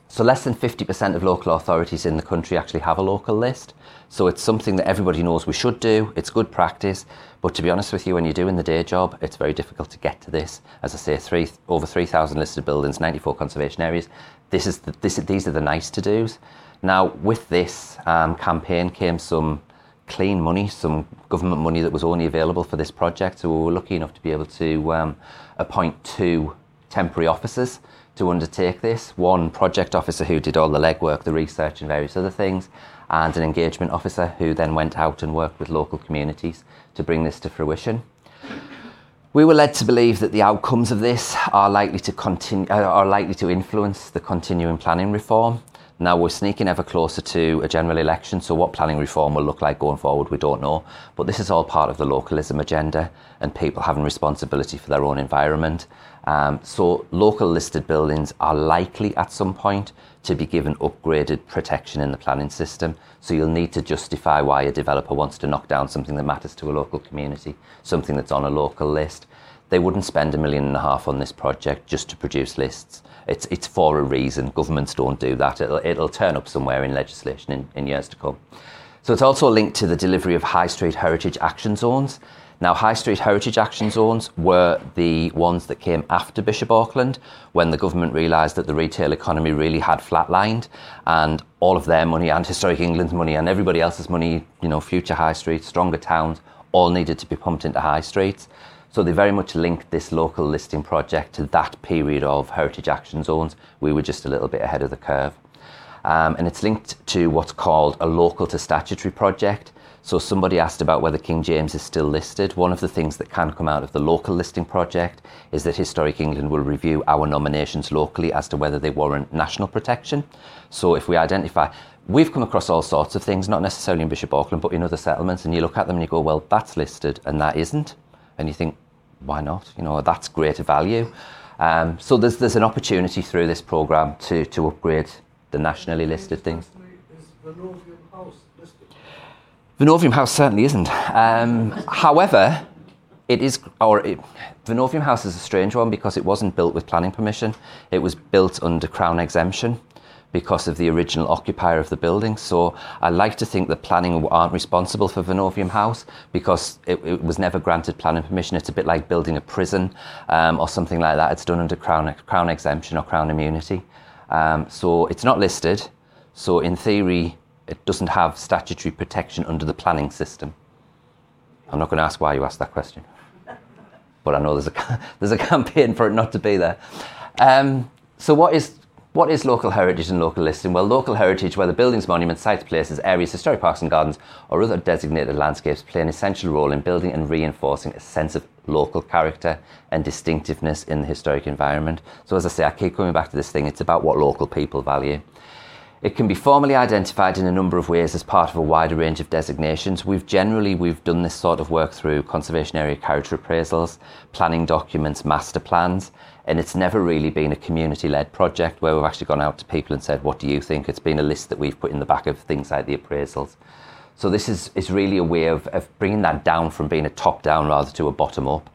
So less than 50% of local authorities in the country actually have a local list. So it's something that everybody knows we should do. It's good practice. But to be honest with you, when you're doing the day job, it's very difficult to get to this. As I say, three, over 3,000 listed buildings, 94 conservation areas. This is the, this, these are the nice to dos. Now, with this um, campaign came some clean money, some government money that was only available for this project. So we were lucky enough to be able to um, appoint two temporary officers to undertake this. One project officer who did all the legwork, the research, and various other things, and an engagement officer who then went out and worked with local communities to bring this to fruition. We were led to believe that the outcomes of this are likely to continue, uh, are likely to influence the continuing planning reform. Now we're sneaking ever closer to a general election, so what planning reform will look like going forward, we don't know. But this is all part of the localism agenda and people having responsibility for their own environment. Um, so local listed buildings are likely at some point to be given upgraded protection in the planning system. So you'll need to justify why a developer wants to knock down something that matters to a local community, something that's on a local list. They wouldn't spend a million and a half on this project just to produce lists. It's, it's for a reason. Governments don't do that. It'll, it'll turn up somewhere in legislation in, in years to come. So it's also linked to the delivery of high street heritage action zones. Now, High Street Heritage Action Zones were the ones that came after Bishop Auckland when the government realised that the retail economy really had flatlined and all of their money and Historic England's money and everybody else's money, you know, future high streets, stronger towns, all needed to be pumped into high streets. So they very much linked this local listing project to that period of heritage action zones. We were just a little bit ahead of the curve. Um, and it's linked to what's called a local to statutory project. So somebody asked about whether King James is still listed. One of the things that can come out of the local listing project is that Historic England will review our nominations locally as to whether they warrant national protection. So if we identify, we've come across all sorts of things, not necessarily in Bishop Auckland, but in other settlements, and you look at them and you go, well, that's listed and that isn't. And you think, why not? You know, that's greater value. Um, so there's there's an opportunity through this program to to upgrade the nationally listed things. Vinovium House certainly isn't. Um, however, it is, or it, Vinovium House is a strange one because it wasn't built with planning permission. It was built under Crown exemption because of the original occupier of the building. So I like to think that planning aren't responsible for Vinovium House because it, it was never granted planning permission. It's a bit like building a prison um, or something like that. It's done under Crown, Crown exemption or Crown immunity. Um, so it's not listed. So in theory, it doesn't have statutory protection under the planning system. I'm not going to ask why you asked that question, but I know there's a there's a campaign for it not to be there. Um, so what is what is local heritage and local listing? Well, local heritage, whether buildings, monuments, sites, places, areas, historic parks and gardens, or other designated landscapes, play an essential role in building and reinforcing a sense of local character and distinctiveness in the historic environment. So, as I say, I keep coming back to this thing, it's about what local people value. It can be formally identified in a number of ways as part of a wider range of designations. We've generally we've done this sort of work through conservation area character appraisals, planning documents, master plans, and it's never really been a community-led project where we've actually gone out to people and said, "What do you think?" It's been a list that we've put in the back of things like the appraisals. So this is is really a way of, of bringing that down from being a top-down rather to a bottom-up.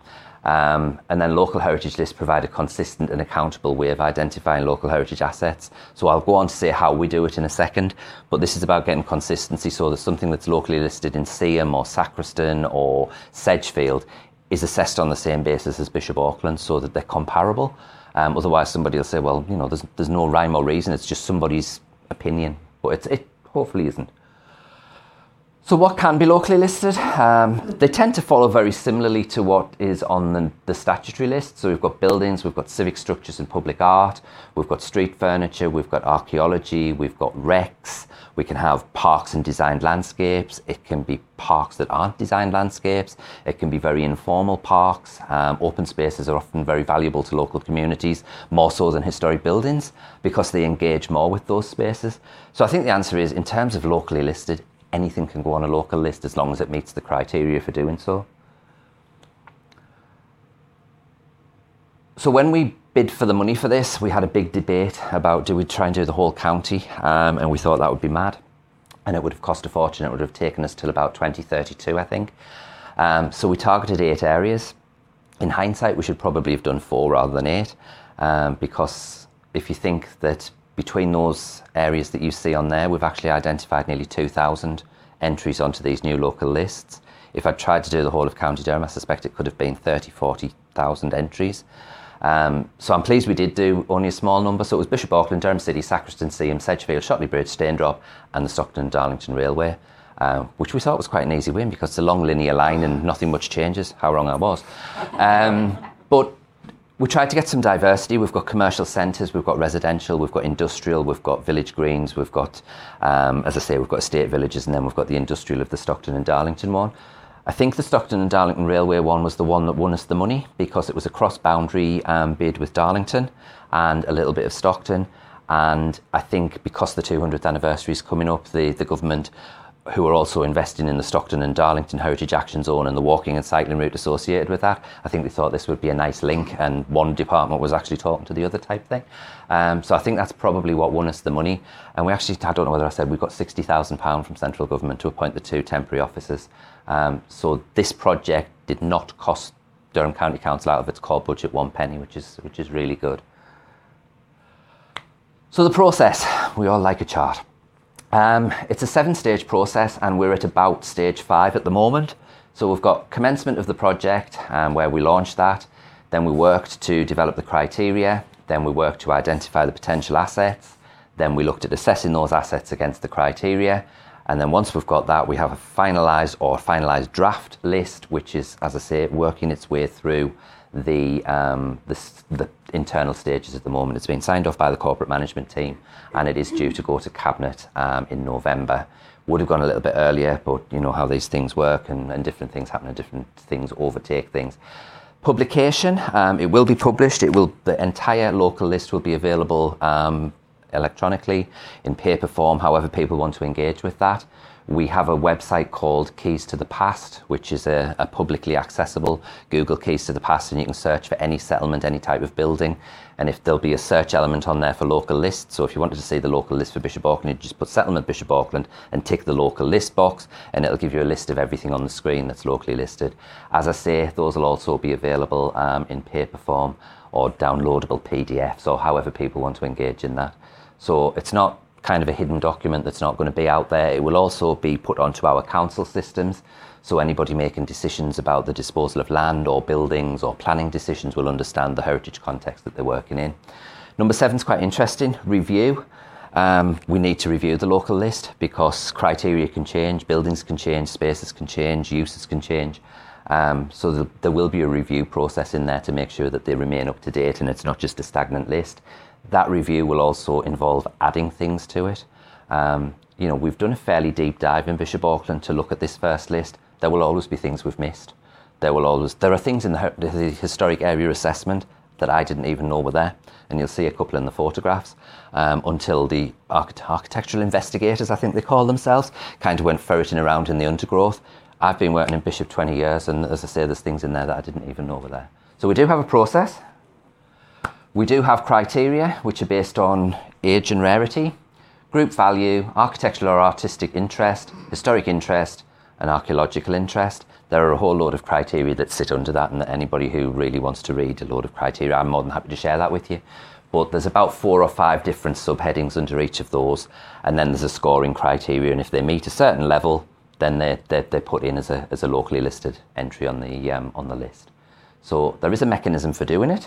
Um, and then local heritage lists provide a consistent and accountable way of identifying local heritage assets. So I'll go on to say how we do it in a second, but this is about getting consistency. So there's something that's locally listed in Seaham or Sacriston or Sedgefield is assessed on the same basis as Bishop Auckland so that they're comparable. Um, otherwise, somebody will say, well, you know, there's, there's no rhyme or reason, it's just somebody's opinion. But it's, it hopefully isn't. So, what can be locally listed? Um, they tend to follow very similarly to what is on the, the, statutory list. So, we've got buildings, we've got civic structures and public art, we've got street furniture, we've got archaeology, we've got wrecks, we can have parks and designed landscapes. It can be parks that aren't designed landscapes. It can be very informal parks. Um, open spaces are often very valuable to local communities, more so than historic buildings, because they engage more with those spaces. So, I think the answer is in terms of locally listed, anything can go on a local list as long as it meets the criteria for doing so. So when we bid for the money for this, we had a big debate about do we try and do the whole county, um, and we thought that would be mad, and it would have cost a fortune. It would have taken us till about 2032, I think. Um, so we targeted eight areas. In hindsight, we should probably have done four rather than eight, um, because if you think that between those areas that you see on there, we've actually identified nearly 2,000 entries onto these new local lists. If I'd tried to do the whole of County Durham, I suspect it could have been 30, 40,000 entries. Um, so I'm pleased we did do only a small number. So it was Bishop Auckland, Durham City, Sacriston, Seaham, Sedgefield, Shotley Bridge, Staindrop, and the Stockton Darlington Railway, uh, which we thought was quite an easy win because it's a long linear line and nothing much changes. How wrong I was. Um, but we tried to get some diversity. We've got commercial centres, we've got residential, we've got industrial, we've got village greens, we've got, um, as I say, we've got estate villages, and then we've got the industrial of the Stockton and Darlington one. I think the Stockton and Darlington Railway one was the one that won us the money because it was a cross boundary um, bid with Darlington and a little bit of Stockton. And I think because the 200th anniversary is coming up, the, the government who are also investing in the Stockton and Darlington Heritage Action Zone and the walking and cycling route associated with that. I think they thought this would be a nice link, and one department was actually talking to the other type thing. Um, so I think that's probably what won us the money. And we actually, I don't know whether I said, we got £60,000 from central government to appoint the two temporary officers. Um, so this project did not cost Durham County Council out of its core budget one penny, which is, which is really good. So the process, we all like a chart. Um, it's a seven stage process, and we're at about stage five at the moment. So we've got commencement of the project um, where we launched that. Then we worked to develop the criteria. Then we worked to identify the potential assets. Then we looked at assessing those assets against the criteria. And then once we've got that, we have a finalised or finalised draft list, which is, as I say, working its way through the, um, the, the, internal stages at the moment. It's been signed off by the corporate management team and it is due to go to Cabinet um, in November. Would have gone a little bit earlier, but you know how these things work and, and different things happen and different things overtake things. Publication, um, it will be published. It will the entire local list will be available um, electronically in paper form, however people want to engage with that. We have a website called Keys to the Past, which is a, a, publicly accessible Google Keys to the Past, and you can search for any settlement, any type of building. And if there'll be a search element on there for local lists, so if you wanted to see the local list for Bishop Auckland, you just put Settlement Bishop Auckland and tick the local list box, and it'll give you a list of everything on the screen that's locally listed. As I say, those will also be available um, in paper form or downloadable PDFs, or however people want to engage in that. So it's not kind of a hidden document that's not going to be out there. It will also be put onto our council systems. So anybody making decisions about the disposal of land or buildings or planning decisions will understand the heritage context that they're working in. Number seven is quite interesting review. Um, we need to review the local list because criteria can change, buildings can change, spaces can change, uses can change. Um, so the, there will be a review process in there to make sure that they remain up to date and it's not just a stagnant list. That review will also involve adding things to it. Um, you know, we've done a fairly deep dive in Bishop Auckland to look at this first list. There will always be things we've missed. There will always there are things in the, the historic area assessment that I didn't even know were there, and you'll see a couple in the photographs. Um, until the architect- architectural investigators, I think they call themselves, kind of went ferreting around in the undergrowth. I've been working in Bishop 20 years, and as I say, there's things in there that I didn't even know were there. So we do have a process. We do have criteria which are based on age and rarity, group value, architectural or artistic interest, historic interest, and archaeological interest. There are a whole load of criteria that sit under that, and that anybody who really wants to read a load of criteria, I'm more than happy to share that with you. But there's about four or five different subheadings under each of those, and then there's a scoring criteria, and if they meet a certain level, then they're, they're, they're put in as a, as a locally listed entry on the, um, on the list. So there is a mechanism for doing it.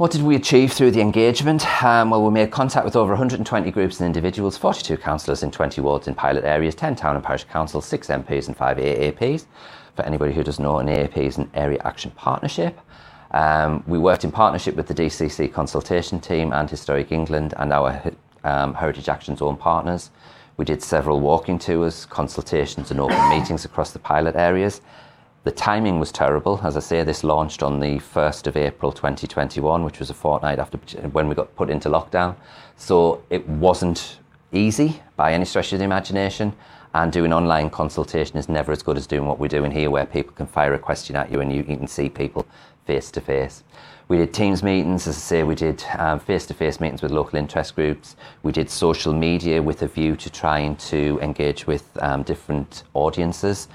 What did we achieve through the engagement? Um, well, we made contact with over 120 groups and individuals, 42 councillors in 20 wards in pilot areas, 10 town and parish councils, 6 MPs and 5 AAPs. For anybody who doesn't know, an AAP is an Area Action Partnership. Um, we worked in partnership with the DCC consultation team and Historic England and our um, Heritage Action Zone partners. We did several walking tours, consultations, and open meetings across the pilot areas. The timing was terrible. As I say, this launched on the 1st of April 2021, which was a fortnight after when we got put into lockdown. So it wasn't easy by any stretch of the imagination. And doing online consultation is never as good as doing what we're doing here, where people can fire a question at you and you, you can see people face to face. We did Teams meetings, as I say, we did face to face meetings with local interest groups. We did social media with a view to trying to engage with um, different audiences.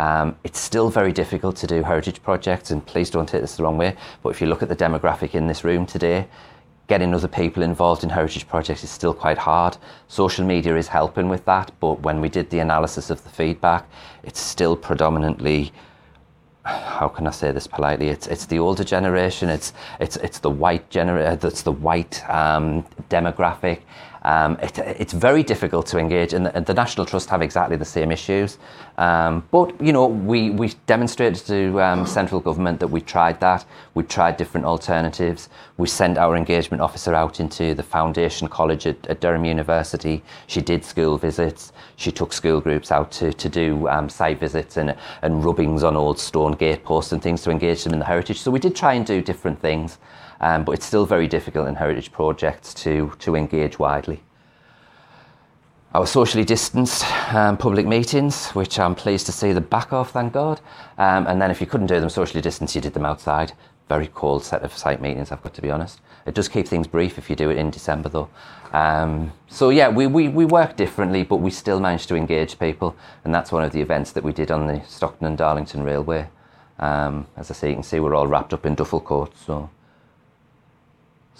Um, it's still very difficult to do heritage projects, and please don't take this the wrong way, but if you look at the demographic in this room today, getting other people involved in heritage projects is still quite hard. Social media is helping with that, but when we did the analysis of the feedback, it's still predominantly how can I say this politely? It's it's the older generation. It's it's it's the white gener. It's the white um, demographic. Um, it, it's very difficult to engage, and the, and the, National Trust have exactly the same issues. Um, but you know, we we demonstrated to um, central government that we tried that. We tried different alternatives. We sent our engagement officer out into the Foundation College at, at Durham University. She did school visits. She took school groups out to to do um, site visits and and rubbings on old stone gateposts and things to engage them in the heritage. So we did try and do different things. Um, but it's still very difficult in heritage projects to, to engage widely. Our socially distanced um, public meetings, which I'm pleased to see the back of, thank God. Um, and then if you couldn't do them socially distanced, you did them outside. Very cold set of site meetings, I've got to be honest. It does keep things brief if you do it in December, though. Um, so yeah, we, we, we work differently, but we still manage to engage people, and that's one of the events that we did on the Stockton and Darlington Railway. Um, as I say, you can see we're all wrapped up in duffel coats, so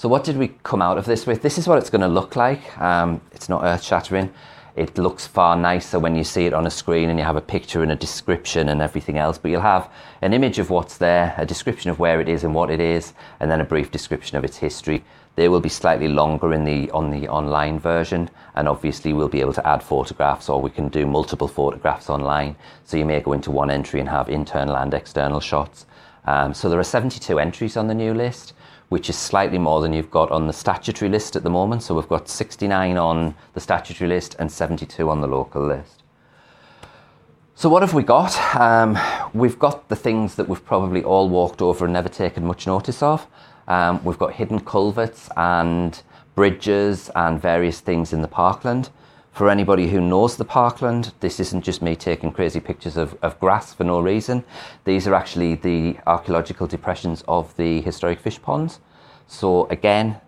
so what did we come out of this with? This is what it's going to look like. Um, it's not earth shattering. It looks far nicer when you see it on a screen and you have a picture and a description and everything else. But you'll have an image of what's there, a description of where it is and what it is, and then a brief description of its history. They will be slightly longer in the on the online version, and obviously we'll be able to add photographs, or we can do multiple photographs online. So you may go into one entry and have internal and external shots. Um, so there are 72 entries on the new list which is slightly more than you've got on the statutory list at the moment. So we've got 69 on the statutory list and 72 on the local list. So what have we got? Um, we've got the things that we've probably all walked over and never taken much notice of. Um, we've got hidden culverts and bridges and various things in the parkland. For anybody who knows the parkland, this isn't just me taking crazy pictures of, of grass for no reason. These are actually the archaeological depressions of the historic fish ponds. So again,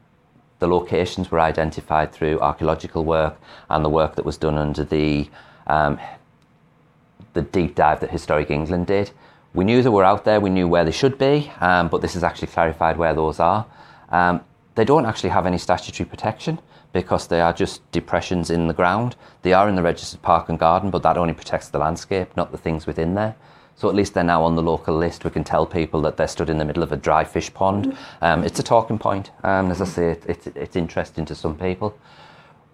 the locations were identified through archaeological work and the work that was done under the um, the deep dive that Historic England did. We knew they were out there, we knew where they should be, um, but this has actually clarified where those are. Um, they don't actually have any statutory protection because they are just depressions in the ground. They are in the registered park and garden, but that only protects the landscape, not the things within there. So at least they're now on the local list. We can tell people that they're stood in the middle of a dry fish pond. Um, it's a talking point. Um, as I say, it, it's, it's interesting to some people.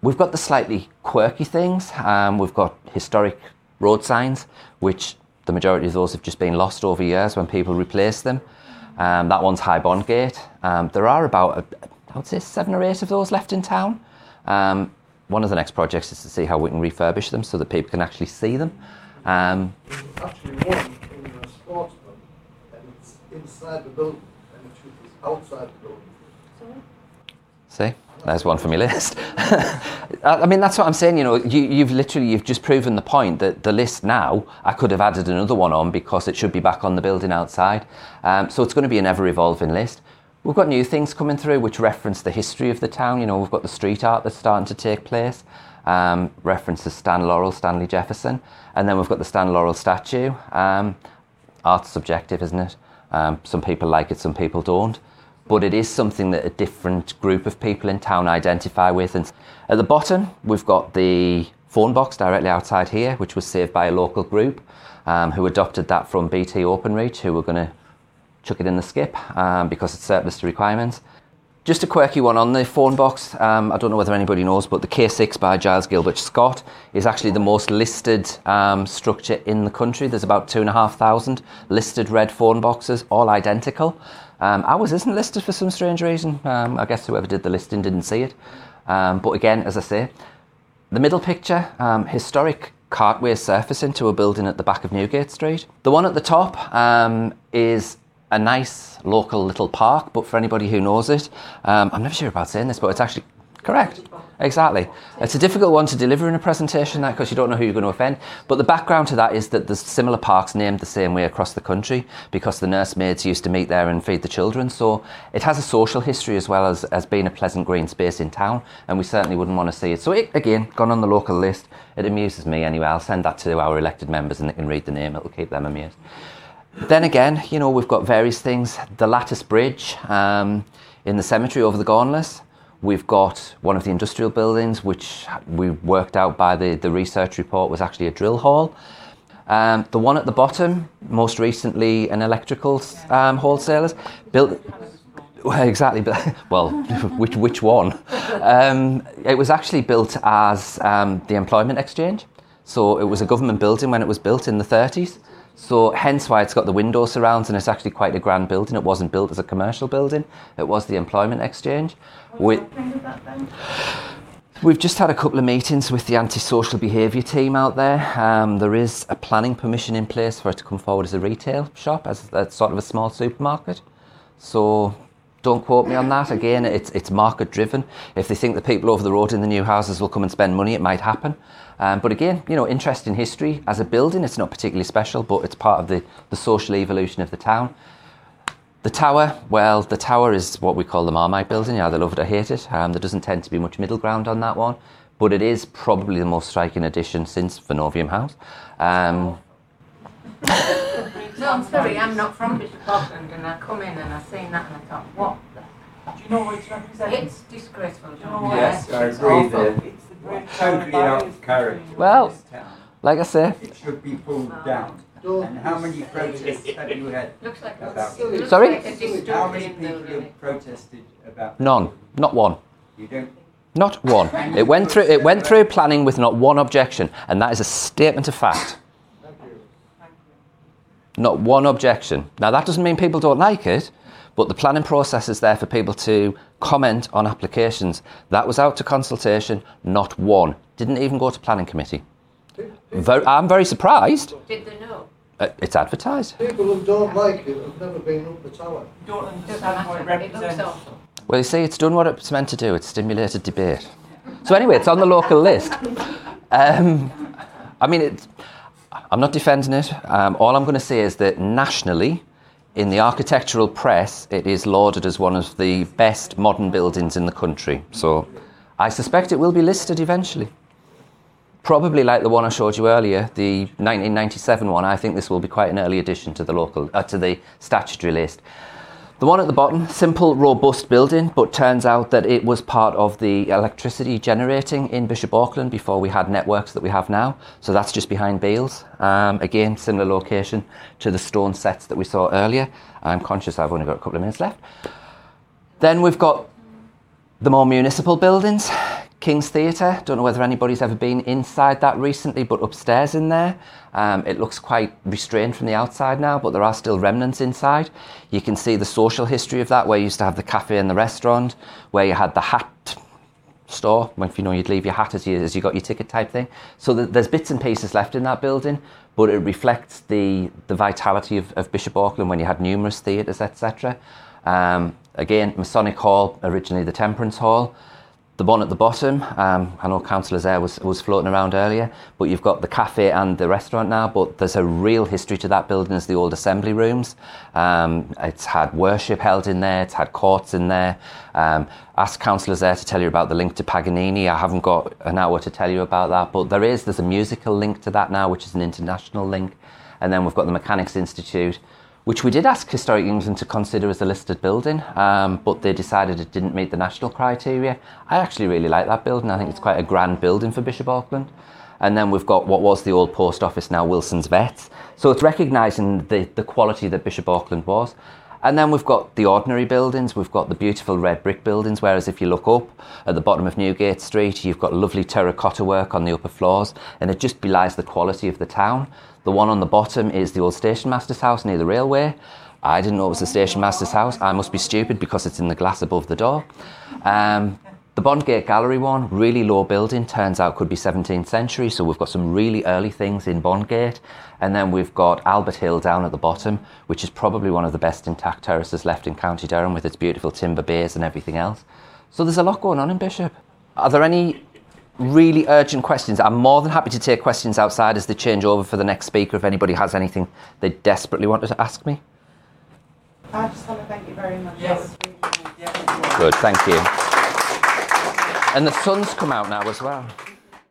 We've got the slightly quirky things. Um, we've got historic road signs, which the majority of those have just been lost over years when people replace them. Um, that one's High Bondgate. Um, there are about, uh, I would say, seven or eight of those left in town. Um, one of the next projects is to see how we can refurbish them so that people can actually see them. Um, There's actually one in a sportsman, and it's inside the building, and it should be outside the building. Sorry? See, there's one from your list. I mean, that's what I'm saying. You know, you, you've literally you've just proven the point that the list now I could have added another one on because it should be back on the building outside. Um, so it's going to be an ever-evolving list. We've got new things coming through which reference the history of the town. You know, we've got the street art that's starting to take place. Um, references Stan Laurel, Stanley Jefferson, and then we've got the Stan Laurel statue. Um, art's subjective, isn't it? Um, some people like it, some people don't. But it is something that a different group of people in town identify with. And at the bottom, we've got the phone box directly outside here, which was saved by a local group um, who adopted that from BT OpenReach, who were going to chuck it in the skip um, because it's surplus to requirements. Just a quirky one on the phone box. Um, I don't know whether anybody knows, but the K6 by Giles Gilbert Scott is actually the most listed um, structure in the country. There's about two and a half thousand listed red phone boxes, all identical. Um, ours isn't listed for some strange reason. Um, I guess whoever did the listing didn't see it. Um, but again, as I say, the middle picture, historic cartway surface into a building at the back of Newgate Street. The one at the top um, is a nice local little park, but for anybody who knows it, um, I'm never sure about saying this, but it's actually correct. Exactly. It's a difficult one to deliver in a presentation, that because you don't know who you're going to offend. But the background to that is that there's similar parks named the same way across the country because the nursemaids used to meet there and feed the children. So it has a social history as well as, as being a pleasant green space in town, and we certainly wouldn't want to see it. So it, again, gone on the local list. It amuses me anyway. I'll send that to our elected members and they can read the name. It'll keep them amused. Then again, you know, we've got various things. The lattice bridge um, in the cemetery over the Gaunless. We've got one of the industrial buildings, which we worked out by the, the research report was actually a drill hall. Um, the one at the bottom, most recently an electrical um, wholesalers, built. Well, exactly, but well, which which one? Um, it was actually built as um, the employment exchange. So it was a government building when it was built in the 30s. So hence why it's got the window surrounds and it's actually quite a grand building. It wasn't built as a commercial building. It was the employment exchange. With, What's happening with that then? We've just had a couple of meetings with the antisocial behaviour team out there. Um, there is a planning permission in place for it to come forward as a retail shop, as a, sort of a small supermarket. So don't quote me on that. Again, it's, it's market driven. If they think the people over the road in the new houses will come and spend money, it might happen. Um, but again, you know, interesting history. As a building, it's not particularly special, but it's part of the, the social evolution of the town. The tower, well, the tower is what we call the Marmite building. You either love it or hate it. Um, there doesn't tend to be much middle ground on that one, but it is probably the most striking addition since Vinovium House. Um, No, I'm sorry, I'm not from Bishop Auckland and I come in and I seen that and I thought, what the? Do you know what it's representing? It's disgraceful, Do you know what Yes, it is? I agree It's the bridge totally over out of character. Well- like I said, It should be pulled down. And how many protests have you had? Looks like, About- it Sorry? How many people have protested about? none, not one. You don't, Not one. It went through. It went through planning with not one objection, and that is a statement of fact. thank you. Not one objection. Now that doesn't mean people don't like it, but the planning process is there for people to comment on applications. That was out to consultation. Not one. Didn't even go to planning committee. Very, I'm very surprised. Did they know? Uh, It's advertised. People who don't like it have never been up the tower. Don't understand what it matter, it looks represents. awful. Well, you see, it's done what it's meant to do. It's stimulated debate. So anyway, it's on the local list. Um, I mean, it's, I'm not defending it. Um, all I'm going to say is that nationally, in the architectural press, it is lauded as one of the best modern buildings in the country. So I suspect it will be listed eventually. Probably like the one I showed you earlier, the 1997 one. I think this will be quite an early addition to the local, uh, to the statutory list. The one at the bottom, simple, robust building, but turns out that it was part of the electricity generating in Bishop Auckland before we had networks that we have now. So that's just behind Beals. Um, again, similar location to the stone sets that we saw earlier. I'm conscious I've only got a couple of minutes left. Then we've got the more municipal buildings. King's Theatre, don't know whether anybody's ever been inside that recently, but upstairs in there, um, it looks quite restrained from the outside now, but there are still remnants inside. You can see the social history of that, where you used to have the cafe and the restaurant, where you had the hat store, if you know you'd leave your hat as you, as you got your ticket type thing. So th- there's bits and pieces left in that building, but it reflects the, the vitality of, of Bishop Auckland when you had numerous theatres, etc. Um, again, Masonic Hall, originally the Temperance Hall. The one at the bottom, um, I know Councillor Zair was, was floating around earlier, but you've got the cafe and the restaurant now, but there's a real history to that building as the old assembly rooms. Um, it's had worship held in there, it's had courts in there. Um, ask Councillor Zair to tell you about the link to Paganini. I haven't got an hour to tell you about that, but there is, there's a musical link to that now, which is an international link. And then we've got the Mechanics Institute, which we did ask Historic England to consider as a listed building, um, but they decided it didn't meet the national criteria. I actually really like that building. I think it's quite a grand building for Bishop Auckland. And then we've got what was the old post office, now Wilson's Vets. So it's recognising the, the quality that Bishop Auckland was. And then we've got the ordinary buildings, we've got the beautiful red brick buildings, whereas if you look up at the bottom of Newgate Street, you've got lovely terracotta work on the upper floors, and it just belies the quality of the town. The one on the bottom is the old station master's house near the railway. I didn't know it was the station master's house. I must be stupid because it's in the glass above the door. Um, the Bondgate Gallery one, really low building, turns out could be 17th century, so we've got some really early things in Bondgate. And then we've got Albert Hill down at the bottom, which is probably one of the best intact terraces left in County Durham with its beautiful timber bays and everything else. So there's a lot going on in Bishop. Are there any really urgent questions? I'm more than happy to take questions outside as they change over for the next speaker if anybody has anything they desperately wanted to ask me. I just want to thank you very much. Yes. That really nice. Good, thank you. And the sun's come out now as well.